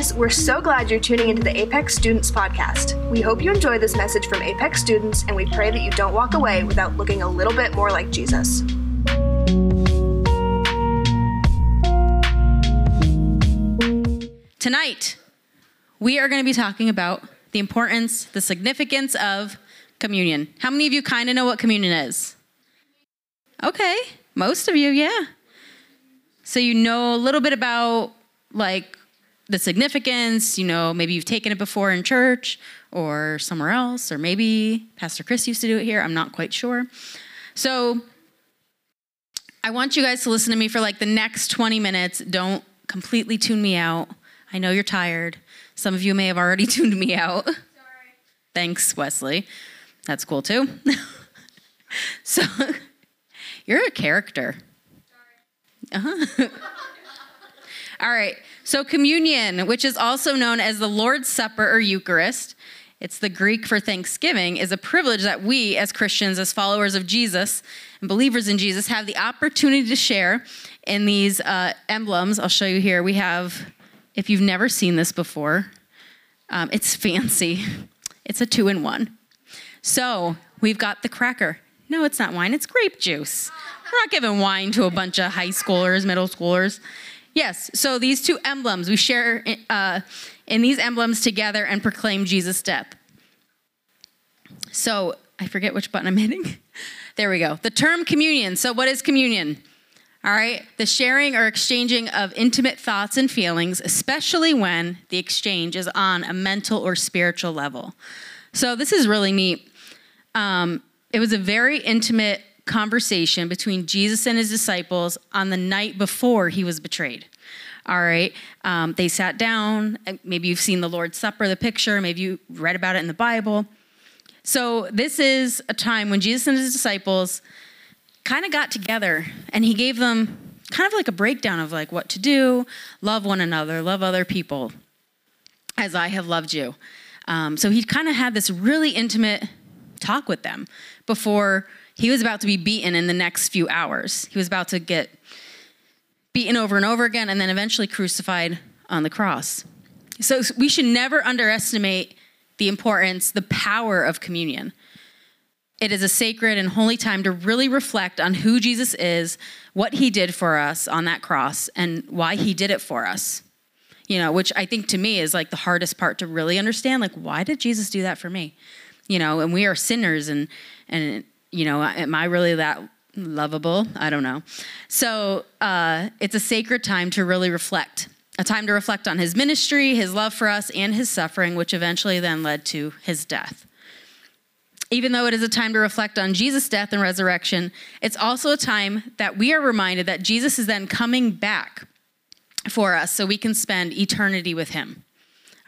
guys, we're so glad you're tuning into the Apex Students Podcast. We hope you enjoy this message from Apex students, and we pray that you don't walk away without looking a little bit more like Jesus. Tonight, we are going to be talking about the importance, the significance of communion. How many of you kind of know what communion is? Okay, most of you, yeah. So you know a little bit about like the significance, you know, maybe you've taken it before in church or somewhere else, or maybe Pastor Chris used to do it here. I'm not quite sure. So I want you guys to listen to me for like the next 20 minutes. Don't completely tune me out. I know you're tired. Some of you may have already tuned me out. Sorry. Thanks, Wesley. That's cool too. so you're a character. Uh-huh. All right. So communion, which is also known as the Lord's Supper or Eucharist, it's the Greek for thanksgiving, is a privilege that we as Christians, as followers of Jesus and believers in Jesus, have the opportunity to share in these uh, emblems. I'll show you here. We have, if you've never seen this before, um, it's fancy. It's a two in one. So we've got the cracker. No, it's not wine, it's grape juice. We're not giving wine to a bunch of high schoolers, middle schoolers. Yes, so these two emblems, we share uh, in these emblems together and proclaim Jesus' death. So I forget which button I'm hitting. there we go. The term communion. So, what is communion? All right, the sharing or exchanging of intimate thoughts and feelings, especially when the exchange is on a mental or spiritual level. So, this is really neat. Um, it was a very intimate conversation between Jesus and his disciples on the night before he was betrayed. All right. Um, they sat down. Maybe you've seen the Lord's Supper, the picture. Maybe you read about it in the Bible. So, this is a time when Jesus and his disciples kind of got together and he gave them kind of like a breakdown of like what to do love one another, love other people as I have loved you. Um, so, he kind of had this really intimate talk with them before he was about to be beaten in the next few hours. He was about to get beaten over and over again and then eventually crucified on the cross. So we should never underestimate the importance, the power of communion. It is a sacred and holy time to really reflect on who Jesus is, what he did for us on that cross, and why he did it for us. You know, which I think to me is like the hardest part to really understand. Like, why did Jesus do that for me? You know, and we are sinners, and and you know, am I really that lovable? I don't know. So uh, it's a sacred time to really reflect, a time to reflect on his ministry, his love for us, and his suffering, which eventually then led to his death. Even though it is a time to reflect on Jesus' death and resurrection, it's also a time that we are reminded that Jesus is then coming back for us so we can spend eternity with him.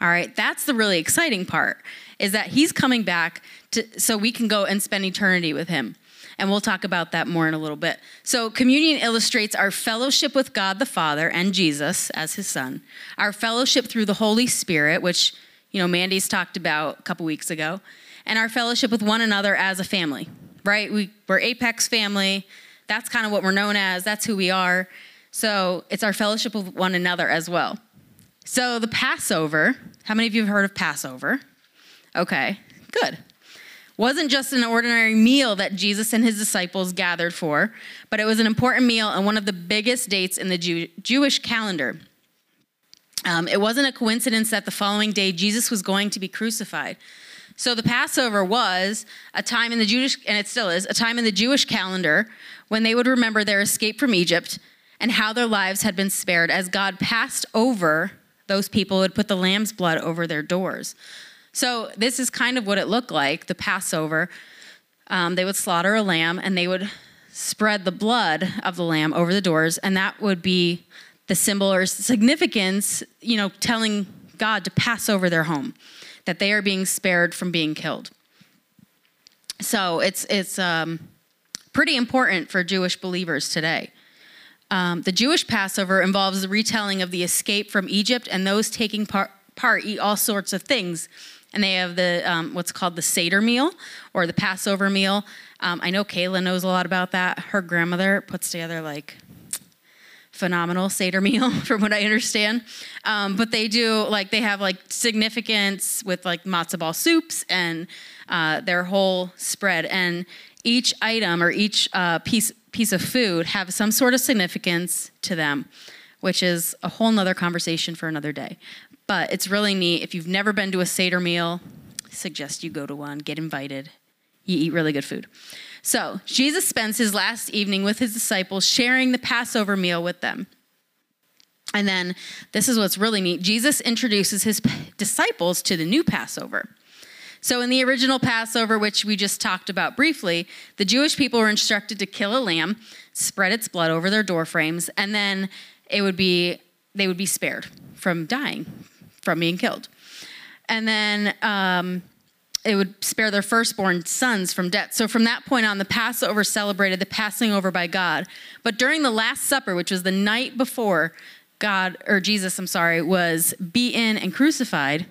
All right, that's the really exciting part is that he's coming back to, so we can go and spend eternity with him. And we'll talk about that more in a little bit. So, communion illustrates our fellowship with God the Father and Jesus as his son, our fellowship through the Holy Spirit, which, you know, Mandy's talked about a couple weeks ago, and our fellowship with one another as a family, right? We, we're Apex family. That's kind of what we're known as, that's who we are. So, it's our fellowship with one another as well. So, the Passover, how many of you have heard of Passover? Okay, good wasn't just an ordinary meal that Jesus and his disciples gathered for, but it was an important meal and one of the biggest dates in the Jew- Jewish calendar. Um, it wasn't a coincidence that the following day Jesus was going to be crucified. So the Passover was a time in the Jewish, and it still is, a time in the Jewish calendar when they would remember their escape from Egypt and how their lives had been spared as God passed over those people who had put the lamb's blood over their doors. So this is kind of what it looked like the Passover. Um, they would slaughter a lamb and they would spread the blood of the lamb over the doors, and that would be the symbol or significance, you know, telling God to pass over their home, that they are being spared from being killed. So it's it's um, pretty important for Jewish believers today. Um, the Jewish Passover involves the retelling of the escape from Egypt, and those taking part, part eat all sorts of things and they have the um, what's called the Seder meal or the Passover meal. Um, I know Kayla knows a lot about that. Her grandmother puts together like phenomenal Seder meal, from what I understand. Um, but they do, like, they have like significance with like matzo ball soups and uh, their whole spread. And each item or each uh, piece, piece of food have some sort of significance to them, which is a whole nother conversation for another day. But it's really neat. If you've never been to a Seder meal, suggest you go to one, get invited. You eat really good food. So, Jesus spends his last evening with his disciples sharing the Passover meal with them. And then, this is what's really neat Jesus introduces his disciples to the new Passover. So, in the original Passover, which we just talked about briefly, the Jewish people were instructed to kill a lamb, spread its blood over their door frames, and then it would be they would be spared from dying, from being killed. And then um, it would spare their firstborn sons from death. So from that point on, the Passover celebrated the passing over by God. But during the Last Supper, which was the night before God, or Jesus, I'm sorry, was beaten and crucified,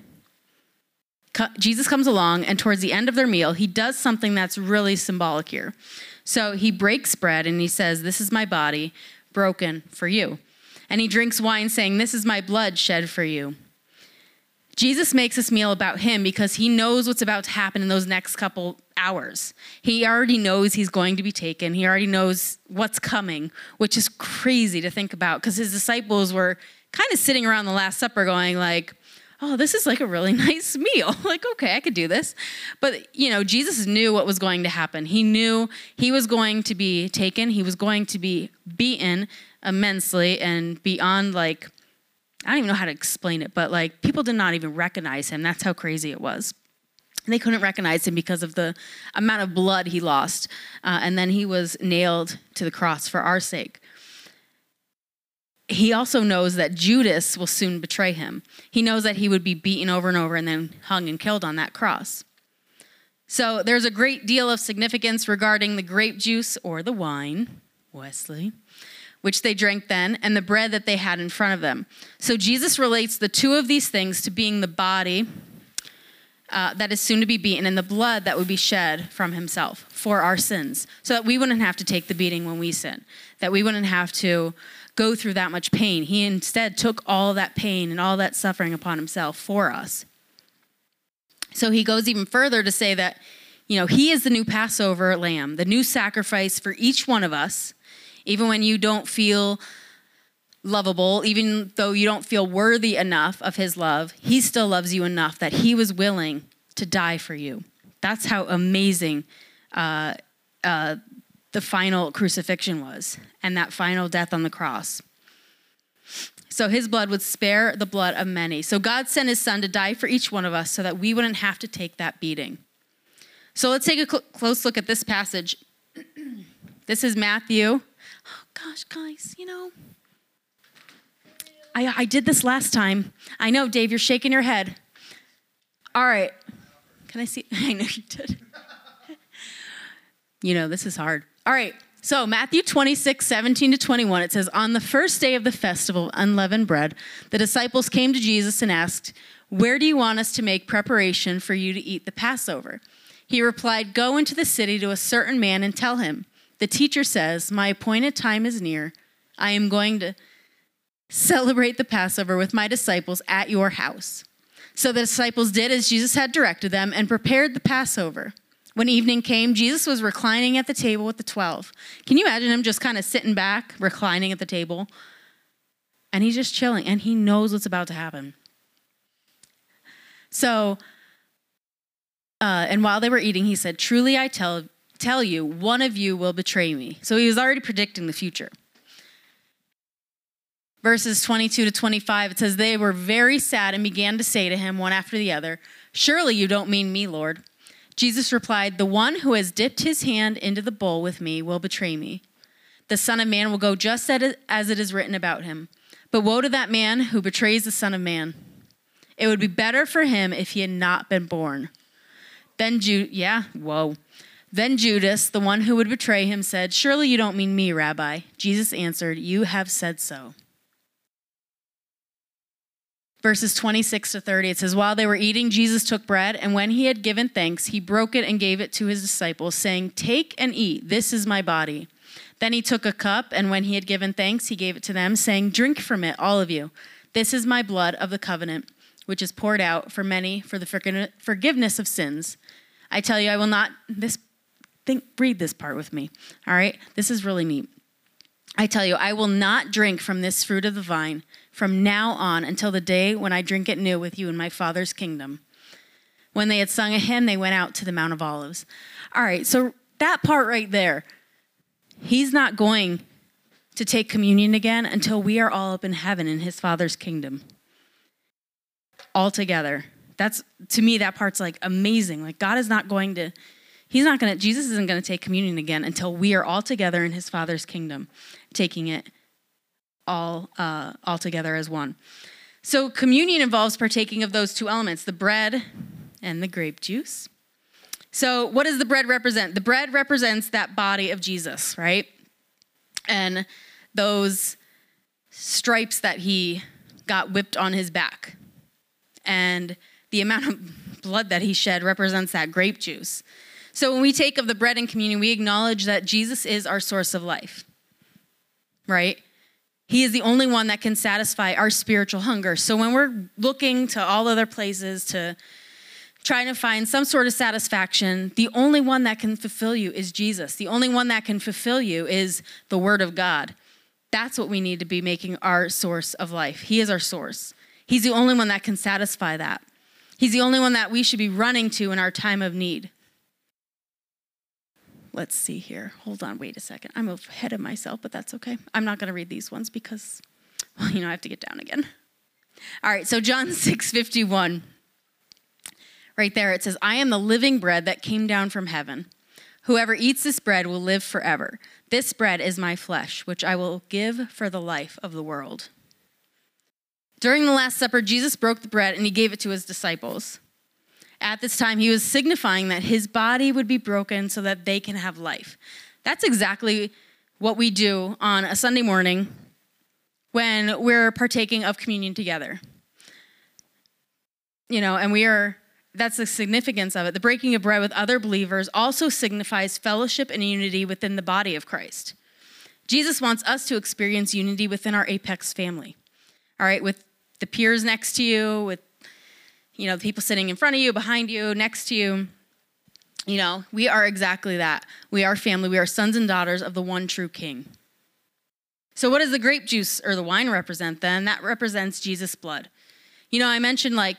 Jesus comes along, and towards the end of their meal, he does something that's really symbolic here. So he breaks bread and he says, This is my body broken for you. And he drinks wine, saying, This is my blood shed for you. Jesus makes this meal about him because he knows what's about to happen in those next couple hours. He already knows he's going to be taken. He already knows what's coming, which is crazy to think about because his disciples were kind of sitting around the Last Supper going like, oh, this is like a really nice meal. like, okay, I could do this. But, you know, Jesus knew what was going to happen. He knew he was going to be taken, he was going to be beaten immensely and beyond like I don't even know how to explain it, but like people did not even recognize him. That's how crazy it was. They couldn't recognize him because of the amount of blood he lost. Uh, and then he was nailed to the cross for our sake. He also knows that Judas will soon betray him. He knows that he would be beaten over and over and then hung and killed on that cross. So there's a great deal of significance regarding the grape juice or the wine, Wesley, which they drank then, and the bread that they had in front of them. So Jesus relates the two of these things to being the body uh, that is soon to be beaten and the blood that would be shed from himself for our sins, so that we wouldn't have to take the beating when we sin, that we wouldn't have to go through that much pain. He instead took all that pain and all that suffering upon himself for us. So he goes even further to say that, you know, he is the new Passover lamb, the new sacrifice for each one of us even when you don't feel lovable, even though you don't feel worthy enough of his love, he still loves you enough that he was willing to die for you. That's how amazing uh, uh, the final crucifixion was and that final death on the cross. So his blood would spare the blood of many. So God sent his son to die for each one of us so that we wouldn't have to take that beating. So let's take a cl- close look at this passage. this is Matthew gosh, guys, you know, I, I did this last time. I know, Dave, you're shaking your head. All right. Can I see? I know you did. you know, this is hard. All right. So, Matthew 26, 17 to 21, it says, On the first day of the festival, unleavened bread, the disciples came to Jesus and asked, Where do you want us to make preparation for you to eat the Passover? He replied, Go into the city to a certain man and tell him, the teacher says, My appointed time is near. I am going to celebrate the Passover with my disciples at your house. So the disciples did as Jesus had directed them and prepared the Passover. When evening came, Jesus was reclining at the table with the 12. Can you imagine him just kind of sitting back, reclining at the table? And he's just chilling, and he knows what's about to happen. So, uh, and while they were eating, he said, Truly I tell tell you, one of you will betray me. So he was already predicting the future. Verses 22 to 25, it says, They were very sad and began to say to him, one after the other, Surely you don't mean me, Lord. Jesus replied, The one who has dipped his hand into the bowl with me will betray me. The Son of Man will go just as it is written about him. But woe to that man who betrays the Son of Man. It would be better for him if he had not been born. Then Jude, yeah, whoa. Then Judas, the one who would betray him, said, Surely you don't mean me, Rabbi. Jesus answered, You have said so. Verses 26 to 30, it says, While they were eating, Jesus took bread, and when he had given thanks, he broke it and gave it to his disciples, saying, Take and eat, this is my body. Then he took a cup, and when he had given thanks, he gave it to them, saying, Drink from it, all of you. This is my blood of the covenant, which is poured out for many for the forgiveness of sins. I tell you, I will not, this, think, read this part with me, all right? This is really neat. I tell you, I will not drink from this fruit of the vine from now on until the day when I drink it new with you in my Father's kingdom. When they had sung a hymn, they went out to the Mount of Olives. All right, so that part right there, He's not going to take communion again until we are all up in heaven in his father's kingdom. All together. That's to me that part's like amazing. Like God is not going to he's not going to Jesus isn't going to take communion again until we are all together in his father's kingdom, taking it all uh, all together as one. So communion involves partaking of those two elements, the bread and the grape juice. So, what does the bread represent? The bread represents that body of Jesus, right? And those stripes that he got whipped on his back. And the amount of blood that he shed represents that grape juice. So, when we take of the bread in communion, we acknowledge that Jesus is our source of life, right? He is the only one that can satisfy our spiritual hunger. So, when we're looking to all other places to trying to find some sort of satisfaction, the only one that can fulfill you is Jesus. The only one that can fulfill you is the Word of God. That's what we need to be making our source of life. He is our source. He's the only one that can satisfy that. He's the only one that we should be running to in our time of need. Let's see here. Hold on, wait a second. I'm ahead of myself, but that's okay. I'm not going to read these ones because, well, you know, I have to get down again. All right, so John 6 51 right there, it says, I am the living bread that came down from heaven. Whoever eats this bread will live forever. This bread is my flesh, which I will give for the life of the world. During the Last Supper, Jesus broke the bread and he gave it to his disciples. At this time, he was signifying that his body would be broken so that they can have life. That's exactly what we do on a Sunday morning when we're partaking of communion together. You know, and we are that's the significance of it. The breaking of bread with other believers also signifies fellowship and unity within the body of Christ. Jesus wants us to experience unity within our Apex family. All right, with the peers next to you, with you know, the people sitting in front of you, behind you, next to you. You know, we are exactly that. We are family. We are sons and daughters of the one true king. So, what does the grape juice or the wine represent then? That represents Jesus' blood. You know, I mentioned like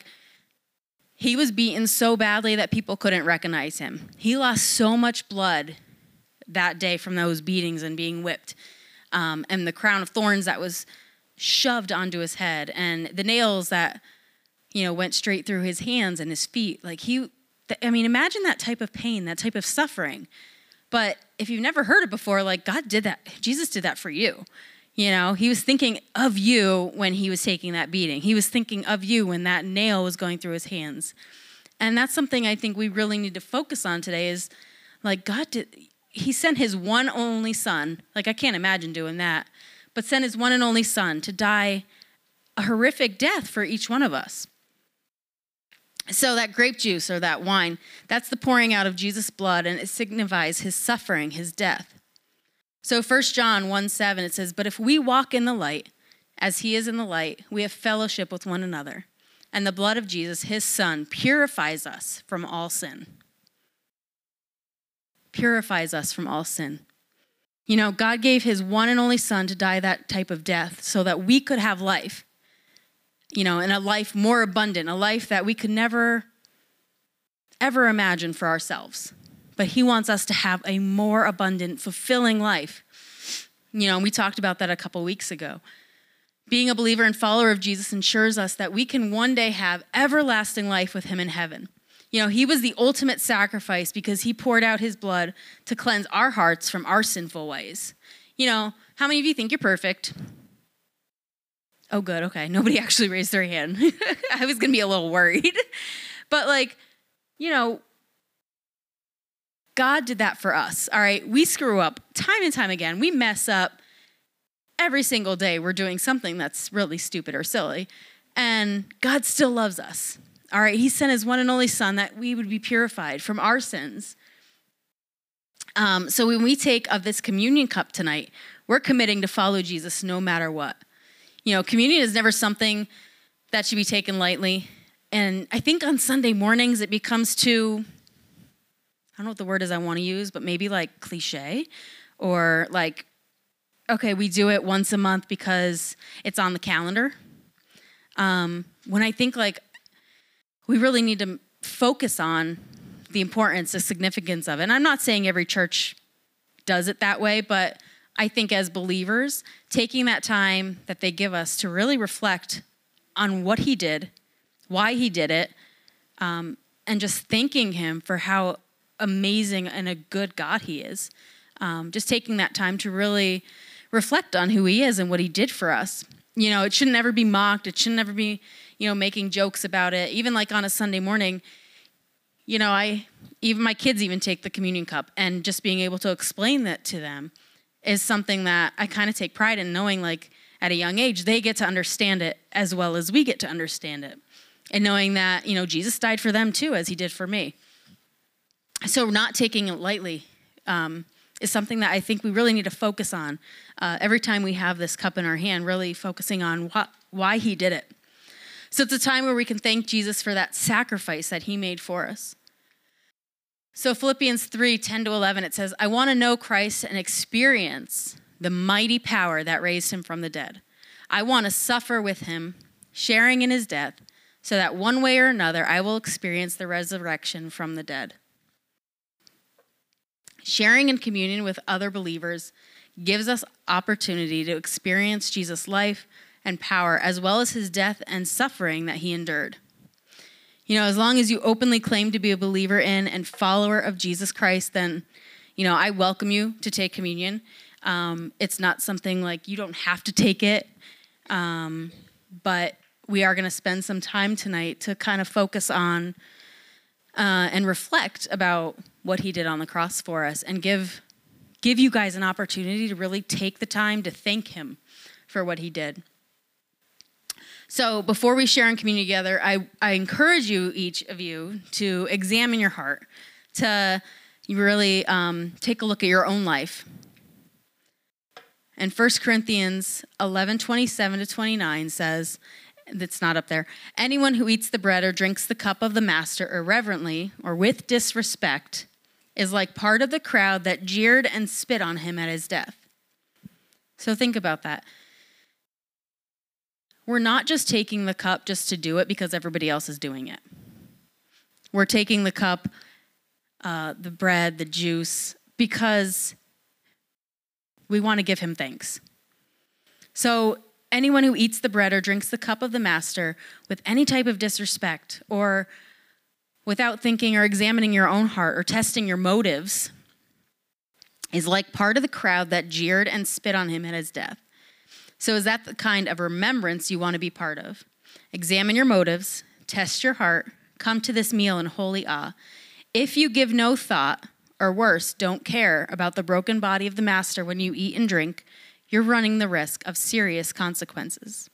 he was beaten so badly that people couldn't recognize him. He lost so much blood that day from those beatings and being whipped. Um, and the crown of thorns that was shoved onto his head, and the nails that, you know, went straight through his hands and his feet. Like he, I mean, imagine that type of pain, that type of suffering. But if you've never heard it before, like God did that, Jesus did that for you. You know, he was thinking of you when he was taking that beating. He was thinking of you when that nail was going through his hands. And that's something I think we really need to focus on today is like God did he sent his one only son. Like I can't imagine doing that. But sent his one and only son to die a horrific death for each one of us. So that grape juice or that wine, that's the pouring out of Jesus' blood and it signifies his suffering, his death. So 1 John 1 7, it says, But if we walk in the light, as he is in the light, we have fellowship with one another. And the blood of Jesus, his son, purifies us from all sin. Purifies us from all sin. You know, God gave his one and only son to die that type of death so that we could have life, you know, and a life more abundant, a life that we could never, ever imagine for ourselves but He wants us to have a more abundant, fulfilling life. You know, and we talked about that a couple weeks ago. Being a believer and follower of Jesus ensures us that we can one day have everlasting life with Him in heaven. You know, He was the ultimate sacrifice because He poured out His blood to cleanse our hearts from our sinful ways. You know, how many of you think you're perfect? Oh, good. Okay. Nobody actually raised their hand. I was going to be a little worried. But, like, you know, God did that for us. All right. We screw up time and time again. We mess up every single day. We're doing something that's really stupid or silly. And God still loves us. All right. He sent his one and only son that we would be purified from our sins. Um, so when we take of this communion cup tonight, we're committing to follow Jesus no matter what. You know, communion is never something that should be taken lightly. And I think on Sunday mornings it becomes too, I don't know what the word is I want to use, but maybe like cliche or like, okay, we do it once a month because it's on the calendar. Um, when I think like we really need to focus on the importance, the significance of it. And I'm not saying every church does it that way, but I think as believers, taking that time that they give us to really reflect on what he did, why he did it, um, and just thanking him for how amazing and a good God he is. Um, just taking that time to really reflect on who he is and what he did for us. You know, it shouldn't ever be mocked. It shouldn't ever be, you know, making jokes about it. Even like on a Sunday morning, you know, I even my kids even take the communion cup and just being able to explain that to them is something that I kind of take pride in knowing like at a young age they get to understand it as well as we get to understand it. And knowing that, you know, Jesus died for them too as he did for me. So not taking it lightly um, is something that I think we really need to focus on uh, every time we have this cup in our hand, really focusing on what, why he did it. So it's a time where we can thank Jesus for that sacrifice that he made for us. So Philippians 3 10 to 11, it says, I want to know Christ and experience the mighty power that raised him from the dead. I want to suffer with him, sharing in his death, so that one way or another I will experience the resurrection from the dead. Sharing in communion with other believers gives us opportunity to experience Jesus' life and power, as well as his death and suffering that he endured. You know, as long as you openly claim to be a believer in and follower of Jesus Christ, then, you know, I welcome you to take communion. Um, it's not something like you don't have to take it, um, but we are going to spend some time tonight to kind of focus on uh, and reflect about what he did on the cross for us and give give you guys an opportunity to really take the time to thank him for what he did. So before we share in community together, I, I encourage you, each of you, to examine your heart, to really um, take a look at your own life. And 1 Corinthians 11 27 to 29 says, that's not up there. Anyone who eats the bread or drinks the cup of the master irreverently or with disrespect is like part of the crowd that jeered and spit on him at his death. So think about that. We're not just taking the cup just to do it because everybody else is doing it. We're taking the cup, uh, the bread, the juice, because we want to give him thanks. So, anyone who eats the bread or drinks the cup of the master with any type of disrespect or without thinking or examining your own heart or testing your motives is like part of the crowd that jeered and spit on him at his death. So, is that the kind of remembrance you want to be part of? Examine your motives, test your heart, come to this meal in holy awe. If you give no thought, or worse, don't care about the broken body of the Master when you eat and drink, you're running the risk of serious consequences.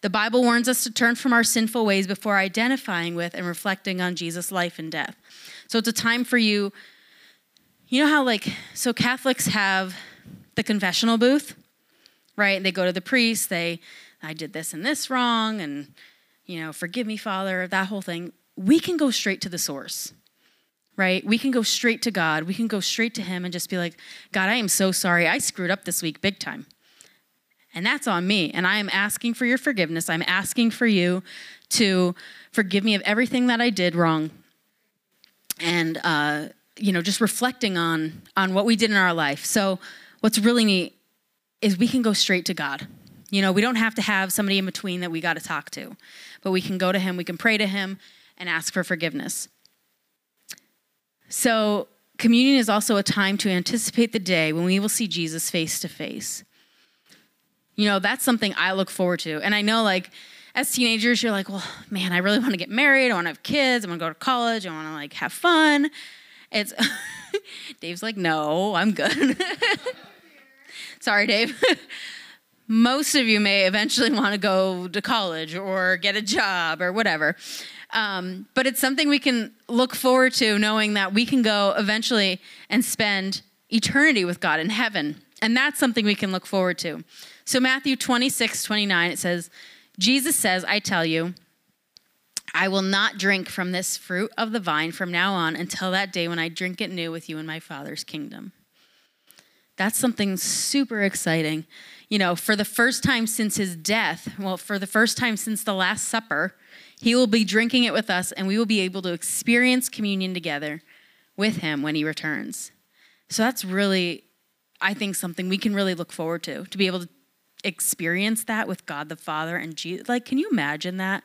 The Bible warns us to turn from our sinful ways before identifying with and reflecting on Jesus' life and death. So it's a time for you. You know how, like, so Catholics have the confessional booth? Right? They go to the priest, they, I did this and this wrong, and, you know, forgive me, Father, that whole thing. We can go straight to the source, right? We can go straight to God. We can go straight to Him and just be like, God, I am so sorry. I screwed up this week big time. And that's on me. And I am asking for your forgiveness. I'm asking for you to forgive me of everything that I did wrong. And, uh, you know, just reflecting on on what we did in our life. So, what's really neat is we can go straight to God. You know, we don't have to have somebody in between that we got to talk to, but we can go to Him, we can pray to Him, and ask for forgiveness. So, communion is also a time to anticipate the day when we will see Jesus face to face. You know, that's something I look forward to. And I know, like, as teenagers, you're like, well, man, I really want to get married. I want to have kids. I want to go to college. I want to, like, have fun. It's, Dave's like, no, I'm good. Sorry, Dave. Most of you may eventually want to go to college or get a job or whatever. Um, but it's something we can look forward to knowing that we can go eventually and spend eternity with God in heaven. And that's something we can look forward to. So, Matthew 26, 29, it says, Jesus says, I tell you, I will not drink from this fruit of the vine from now on until that day when I drink it new with you in my Father's kingdom. That's something super exciting. You know, for the first time since his death, well, for the first time since the Last Supper, he will be drinking it with us and we will be able to experience communion together with him when he returns. So that's really, I think, something we can really look forward to, to be able to experience that with God the Father and Jesus. Like, can you imagine that?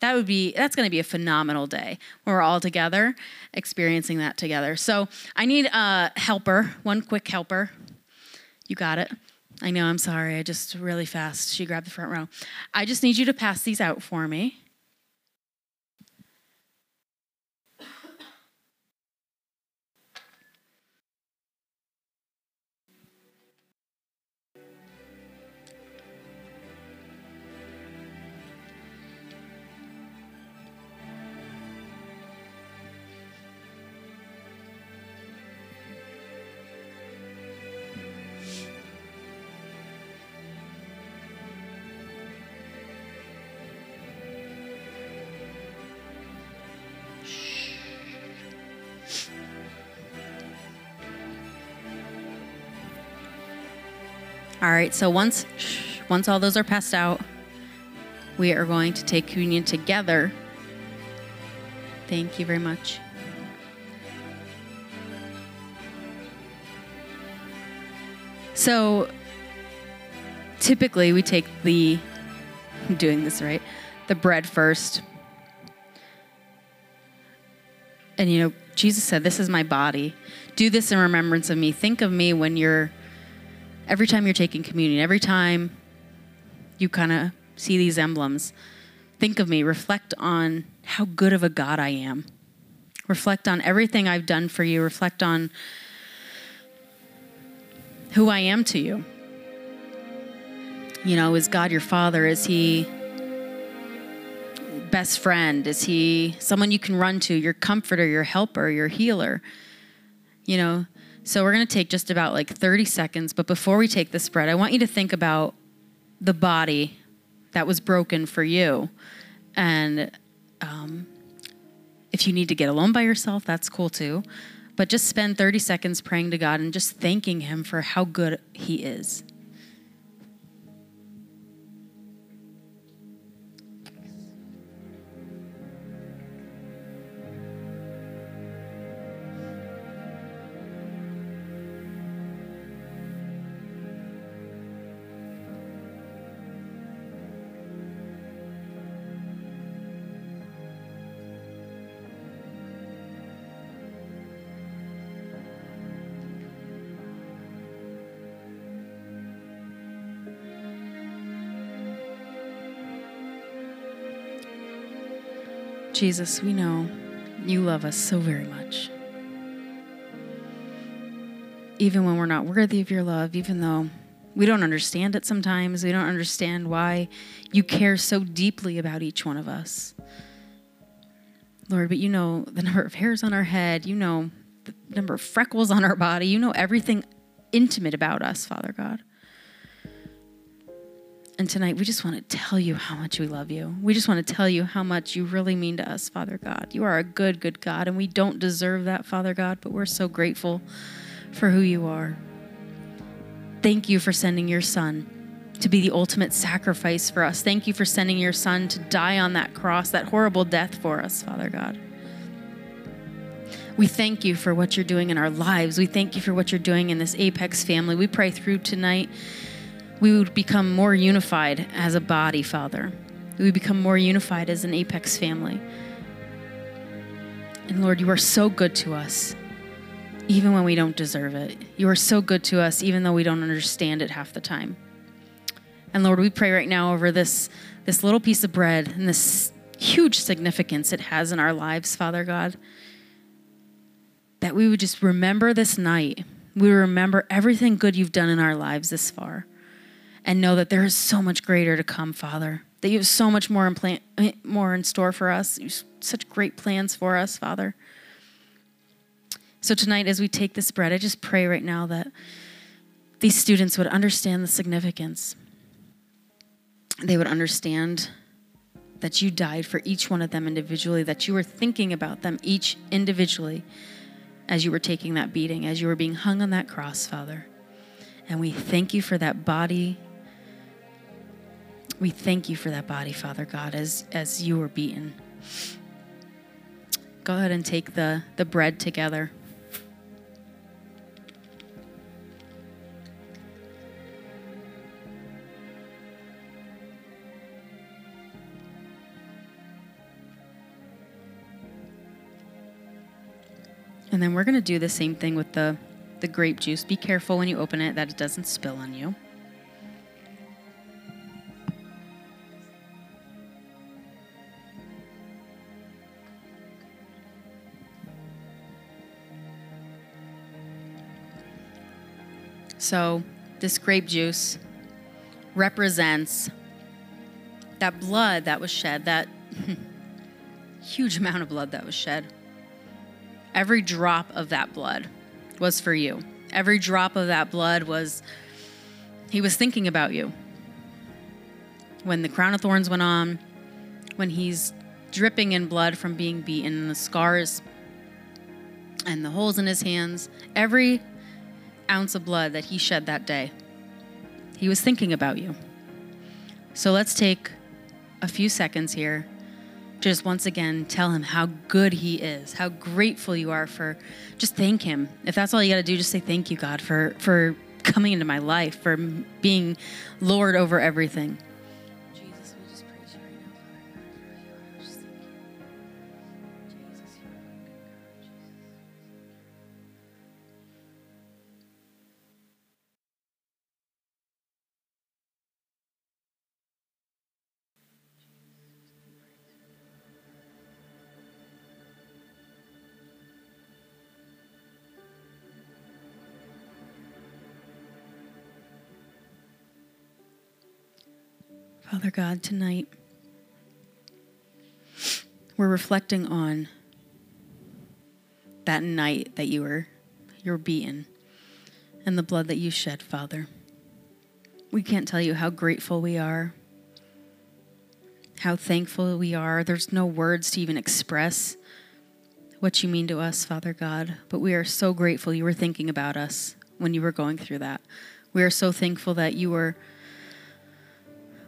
that would be that's going to be a phenomenal day when we're all together experiencing that together so i need a helper one quick helper you got it. I know i'm sorry. I just really fast. She grabbed the front row. I just need you to pass these out for me All right, so once once all those are passed out, we are going to take communion together. Thank you very much. So typically we take the I'm doing this right, the bread first. And you know, Jesus said, This is my body. Do this in remembrance of me. Think of me when you're every time you're taking communion, every time you kind of see these emblems, think of me, reflect on how good of a God I am. Reflect on everything I've done for you, reflect on who I am to you. You know, is God your father? Is he best friend? Is he someone you can run to, your comforter, your helper, your healer? You know, so we're going to take just about like 30 seconds. But before we take the spread, I want you to think about the body that was broken for you. And um, if you need to get alone by yourself, that's cool too. But just spend 30 seconds praying to God and just thanking Him for how good He is. Jesus, we know you love us so very much. Even when we're not worthy of your love, even though we don't understand it sometimes, we don't understand why you care so deeply about each one of us. Lord, but you know the number of hairs on our head, you know the number of freckles on our body, you know everything intimate about us, Father God. And tonight, we just want to tell you how much we love you. We just want to tell you how much you really mean to us, Father God. You are a good, good God, and we don't deserve that, Father God, but we're so grateful for who you are. Thank you for sending your Son to be the ultimate sacrifice for us. Thank you for sending your Son to die on that cross, that horrible death for us, Father God. We thank you for what you're doing in our lives. We thank you for what you're doing in this Apex family. We pray through tonight we would become more unified as a body, Father. We would become more unified as an Apex family. And Lord, you are so good to us, even when we don't deserve it. You are so good to us, even though we don't understand it half the time. And Lord, we pray right now over this, this little piece of bread and this huge significance it has in our lives, Father God, that we would just remember this night. We remember everything good you've done in our lives this far and know that there is so much greater to come, Father. That you have so much more in, plan- eh, more in store for us. You have such great plans for us, Father. So tonight, as we take this bread, I just pray right now that these students would understand the significance. They would understand that you died for each one of them individually, that you were thinking about them each individually as you were taking that beating, as you were being hung on that cross, Father. And we thank you for that body. We thank you for that body, Father God, as, as you were beaten. Go ahead and take the, the bread together. And then we're going to do the same thing with the, the grape juice. Be careful when you open it that it doesn't spill on you. So, this grape juice represents that blood that was shed, that huge amount of blood that was shed Every drop of that blood was for you. Every drop of that blood was, he was thinking about you. When the crown of thorns went on, when he's dripping in blood from being beaten, and the scars and the holes in his hands, every ounce of blood that he shed that day, he was thinking about you. So let's take a few seconds here to just once again tell him how good he is, how grateful you are for just thank him. If that's all you got to do, just say thank you, God, for for coming into my life, for being Lord over everything. God, tonight we're reflecting on that night that you were you were beaten and the blood that you shed, Father. We can't tell you how grateful we are, how thankful we are. There's no words to even express what you mean to us, Father God, but we are so grateful you were thinking about us when you were going through that. We are so thankful that you were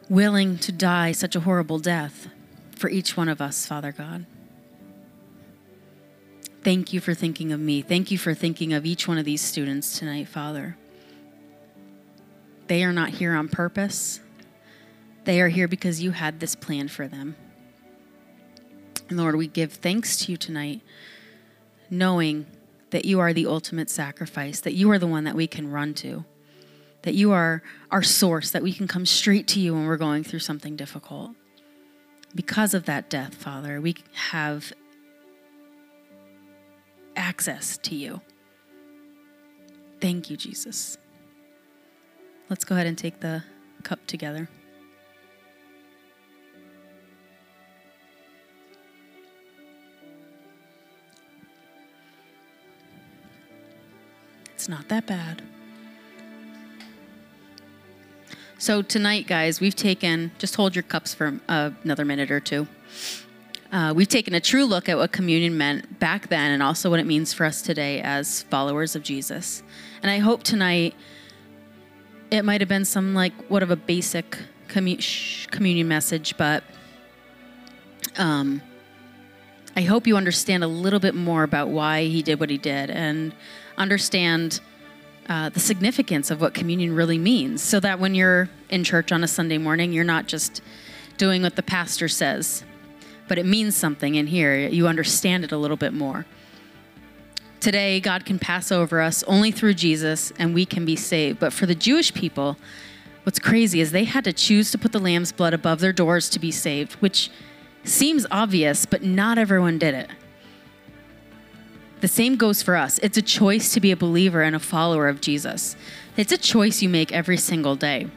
willing to die such a horrible death for each one of us, Father God. Thank you for thinking of me. Thank you for thinking of each one of these students tonight, Father. They are not here on purpose. They are here because you had this plan for them. And Lord, we give thanks to you tonight, knowing that you are the ultimate sacrifice, that you are the one that we can run to that you are our source, that we can come straight to you when we're going through something difficult. Because of that death, Father, we have access to you. Thank you, Jesus. Let's go ahead and take the cup together. It's not that bad. So tonight, guys, we've taken, just hold your cups for uh, another minute or two. Uh, we've taken a true look at what communion meant back then and also what it means for us today as followers of Jesus. And I hope tonight it might have been some like what of a basic commu- communion message, but um, I hope you understand a little bit more about why he did what he did and understand uh, the significance of what communion really means so that when you're in church on a Sunday morning, you're not just doing what the pastor says, but it means something in here. You understand it a little bit more. Today, God can pass over us only through Jesus and we can be saved. But for the Jewish people, what's crazy is they had to choose to put the lamb's blood above their doors to be saved, which seems obvious, but not everyone did it. The same goes for us. It's a choice to be a believer and a follower of Jesus. It's a choice you make every single day.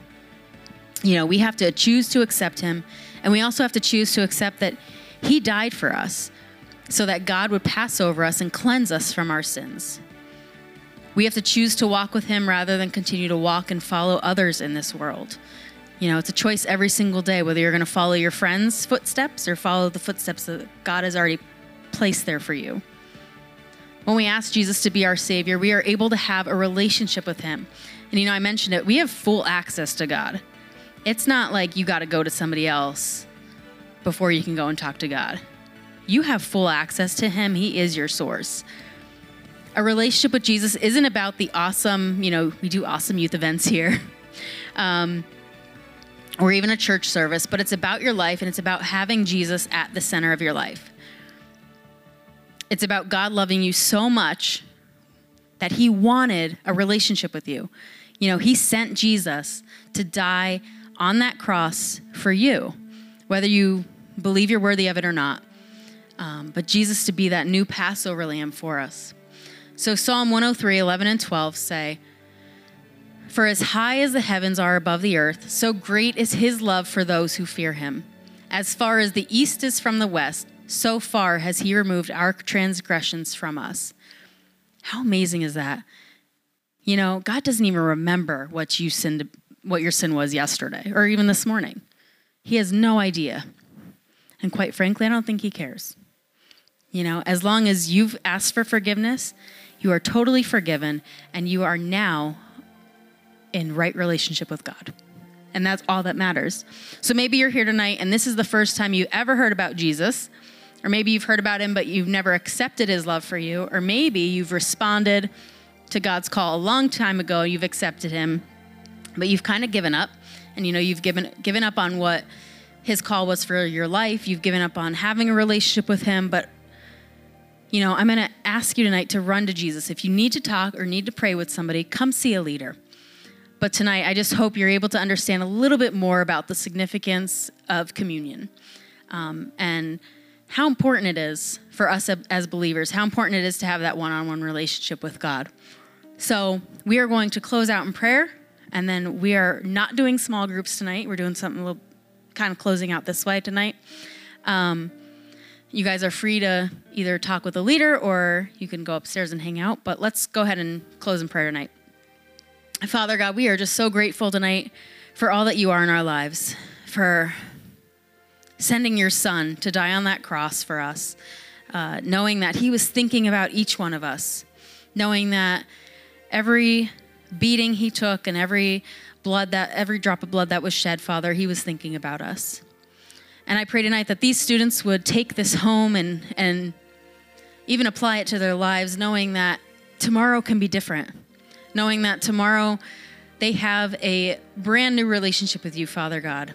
You know, we have to choose to accept him, and we also have to choose to accept that he died for us. so that God would pass over us and cleanse us from our sins. We have to choose to walk with Him rather than continue to walk and follow others in this world. You know, it's a choice every single day whether you're going to follow your friends' footsteps or follow the footsteps that God has already placed there for you. When we ask Jesus to be our Savior, we are able to have a relationship with Him. And you know, I mentioned it, we have full access to God. It's not like you got to go to somebody else before you can go and talk to God. You have full access to Him, He is your source. A relationship with Jesus isn't about the awesome, you know, we do awesome youth events here. Um, or even a church service, but it's about your life and it's about having Jesus at the center of your life. It's about God loving you so much that He wanted a relationship with you. You know, He sent Jesus to die on that cross for you, whether you believe you're worthy of it or not. Um, but Jesus to be that new Passover lamb for us. So Psalm 103, 11 and 12 say, For as high as the heavens are above the earth, so great is his love for those who fear him. As far as the east is from the west, so far has he removed our transgressions from us. How amazing is that? You know, God doesn't even remember what you sinned what your sin was yesterday or even this morning. He has no idea. And quite frankly, I don't think he cares. You know, as long as you've asked for forgiveness, you are totally forgiven and you are now in right relationship with God. And that's all that matters. So maybe you're here tonight and this is the first time you ever heard about Jesus, or maybe you've heard about him but you've never accepted his love for you, or maybe you've responded to God's call a long time ago, you've accepted him, but you've kind of given up and you know you've given given up on what his call was for your life. You've given up on having a relationship with him but you know i'm going to ask you tonight to run to jesus. If you need to talk or need to pray with somebody come see a leader. But tonight i just hope you're able to understand a little bit more about the significance of communion um, and how important it is for us as believers how important it is to have that one-on-one relationship with god. So we are going to close out in prayer and then we are not doing small groups tonight. We're doing something a little kind of closing out this way tonight. Um, you guys are free to either talk with a leader or you can go upstairs and hang out. But let's go ahead and close in prayer tonight. Father God, we are just so grateful tonight for all that you are in our lives, for sending your son to die on that cross for us, uh, knowing that he was thinking about each one of us, knowing that every beating he took and every blood that every drop of blood that was shed, Father, he was thinking about us. And I pray tonight that these students would take this home and and even apply it to their lives, knowing that tomorrow can be different. Knowing that tomorrow they have a brand new relationship with you, Father God.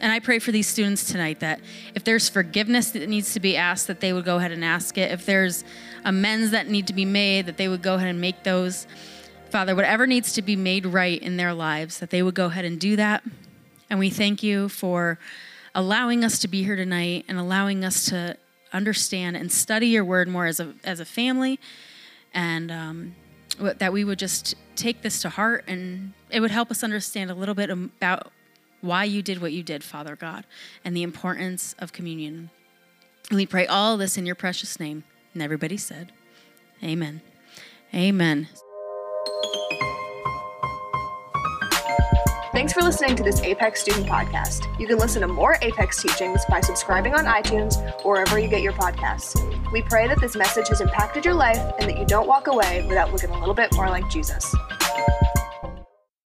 And I pray for these students tonight that if there's forgiveness that needs to be asked, that they would go ahead and ask it. If there's amends that need to be made, that they would go ahead and make those. Father, whatever needs to be made right in their lives, that they would go ahead and do that. And we thank you for allowing us to be here tonight and allowing us to understand and study your word more as a, as a family. And um, that we would just take this to heart and it would help us understand a little bit about why you did what you did, Father God, and the importance of communion. And we pray all this in your precious name. And everybody said, Amen. Amen. Thanks for listening to this Apex Student Podcast. You can listen to more Apex teachings by subscribing on iTunes or wherever you get your podcasts. We pray that this message has impacted your life and that you don't walk away without looking a little bit more like Jesus.